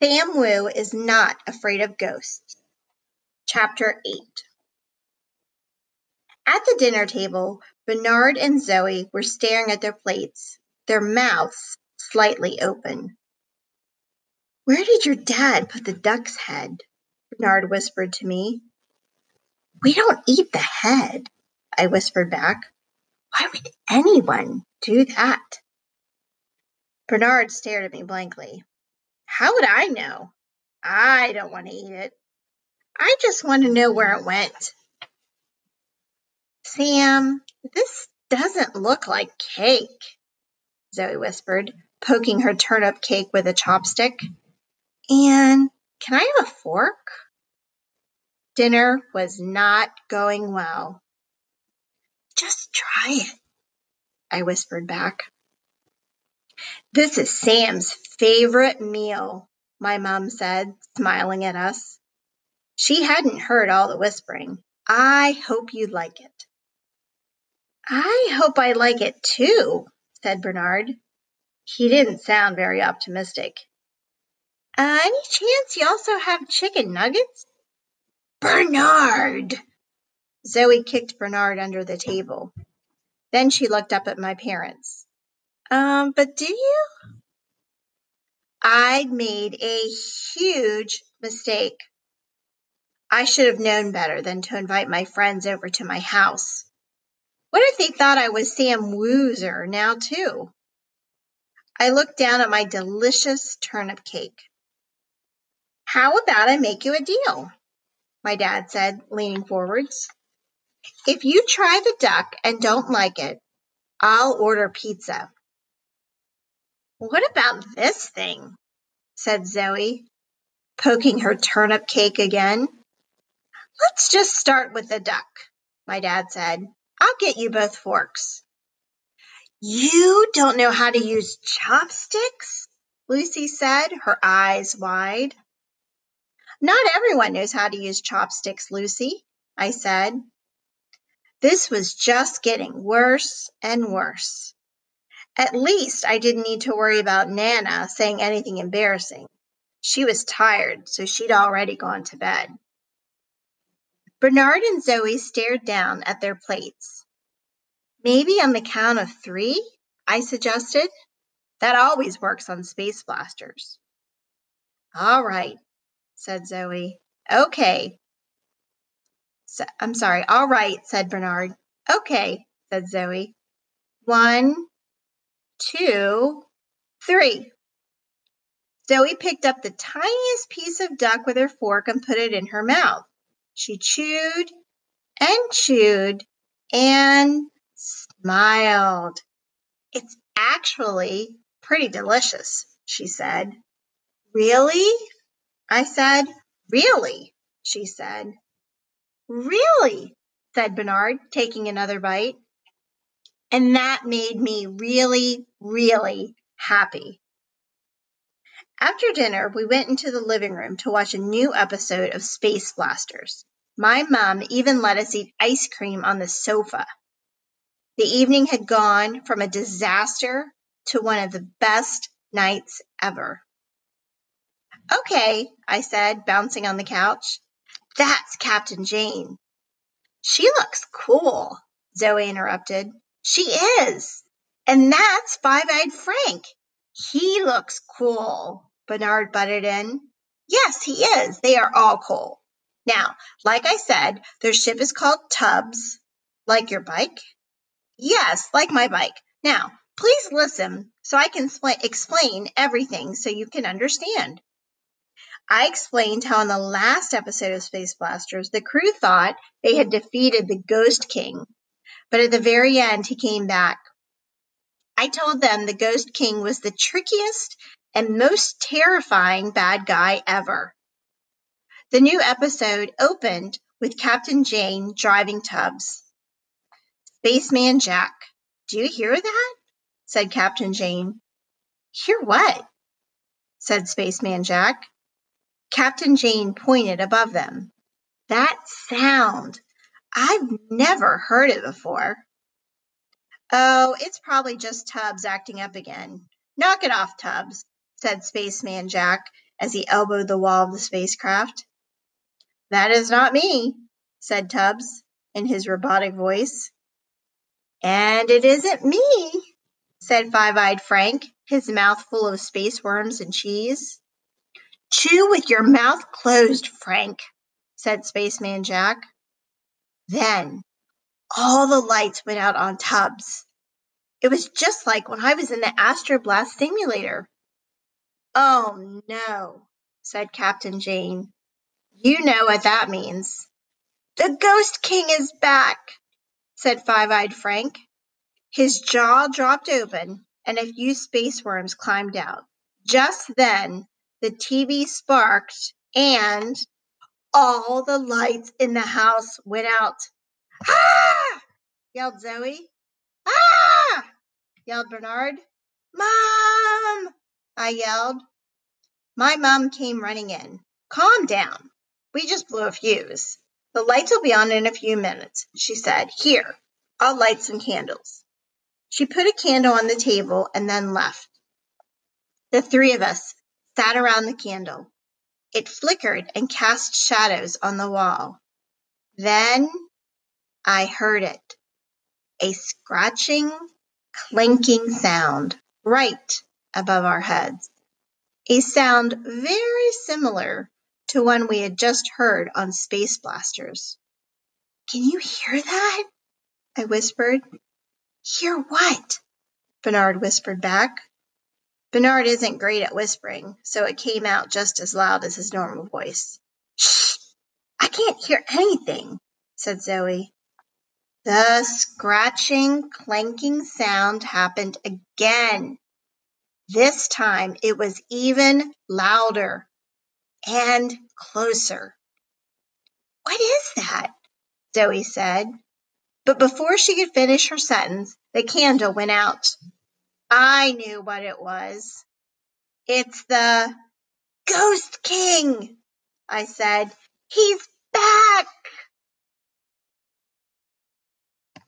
Sam Wu is not afraid of ghosts. Chapter 8 At the dinner table, Bernard and Zoe were staring at their plates, their mouths slightly open. Where did your dad put the duck's head? Bernard whispered to me. We don't eat the head, I whispered back. Why would anyone do that? Bernard stared at me blankly. How would I know? I don't want to eat it. I just want to know where it went. Sam, this doesn't look like cake, Zoe whispered, poking her turnip cake with a chopstick. And can I have a fork? Dinner was not going well. Just try it, I whispered back. This is Sam's favorite meal, my mom said, smiling at us. She hadn't heard all the whispering. I hope you like it. I hope I like it too, said Bernard. He didn't sound very optimistic. Uh, any chance you also have chicken nuggets? Bernard! Zoe kicked Bernard under the table. Then she looked up at my parents. Um, but do you? I'd made a huge mistake. I should have known better than to invite my friends over to my house. What if they thought I was Sam Woozer now, too? I looked down at my delicious turnip cake. How about I make you a deal? My dad said, leaning forwards. If you try the duck and don't like it, I'll order pizza. What about this thing? said Zoe, poking her turnip cake again. Let's just start with the duck, my dad said. I'll get you both forks. You don't know how to use chopsticks? Lucy said, her eyes wide. Not everyone knows how to use chopsticks, Lucy, I said. This was just getting worse and worse. At least I didn't need to worry about Nana saying anything embarrassing. She was tired, so she'd already gone to bed. Bernard and Zoe stared down at their plates. Maybe on the count of three, I suggested. That always works on space blasters. All right, said Zoe. Okay. So, I'm sorry. All right, said Bernard. Okay, said Zoe. One, two, three. Zoe picked up the tiniest piece of duck with her fork and put it in her mouth. She chewed and chewed and smiled. It's actually pretty delicious, she said. Really? I said. Really? She said. Really? said Bernard, taking another bite. And that made me really, really happy. After dinner, we went into the living room to watch a new episode of Space Blasters. My mom even let us eat ice cream on the sofa. The evening had gone from a disaster to one of the best nights ever. Okay, I said, bouncing on the couch. That's Captain Jane. She looks cool, Zoe interrupted. She is. And that's Five Eyed Frank. He looks cool, Bernard butted in. Yes, he is. They are all cool. Now, like I said, their ship is called Tubbs. Like your bike? Yes, like my bike. Now, please listen so I can spl- explain everything so you can understand. I explained how in the last episode of Space Blasters, the crew thought they had defeated the Ghost King but at the very end, he came back. I told them the Ghost King was the trickiest and most terrifying bad guy ever. The new episode opened with Captain Jane driving Tubbs. Spaceman Jack, do you hear that? said Captain Jane. Hear what? said Spaceman Jack. Captain Jane pointed above them. That sound, I've never heard it before. Oh, it's probably just Tubbs acting up again. Knock it off, Tubbs, said Spaceman Jack, as he elbowed the wall of the spacecraft. That is not me, said Tubbs in his robotic voice. And it isn't me, said Five Eyed Frank, his mouth full of space worms and cheese. Chew with your mouth closed, Frank, said Spaceman Jack. Then all the lights went out on Tubbs. It was just like when I was in the Astroblast simulator. Oh no, said Captain Jane. You know what that means. The Ghost King is back, said Five Eyed Frank. His jaw dropped open and a few space worms climbed out. Just then, the TV sparked and all the lights in the house went out. Ah! yelled Zoe. Ah! yelled Bernard. Mom! I yelled. My mom came running in. Calm down. We just blew a fuse. The lights will be on in a few minutes, she said. Here, I'll light some candles. She put a candle on the table and then left. The three of us sat around the candle. It flickered and cast shadows on the wall. Then I heard it a scratching, clanking sound right above our heads. A sound very similar to one we had just heard on Space Blasters. Can you hear that? I whispered. Hear what? Bernard whispered back. Bernard isn't great at whispering, so it came out just as loud as his normal voice. Shh! I can't hear anything, said Zoe. The scratching, clanking sound happened again. This time it was even louder and closer. What is that? Zoe said. But before she could finish her sentence, the candle went out. I knew what it was. It's the Ghost King, I said. He's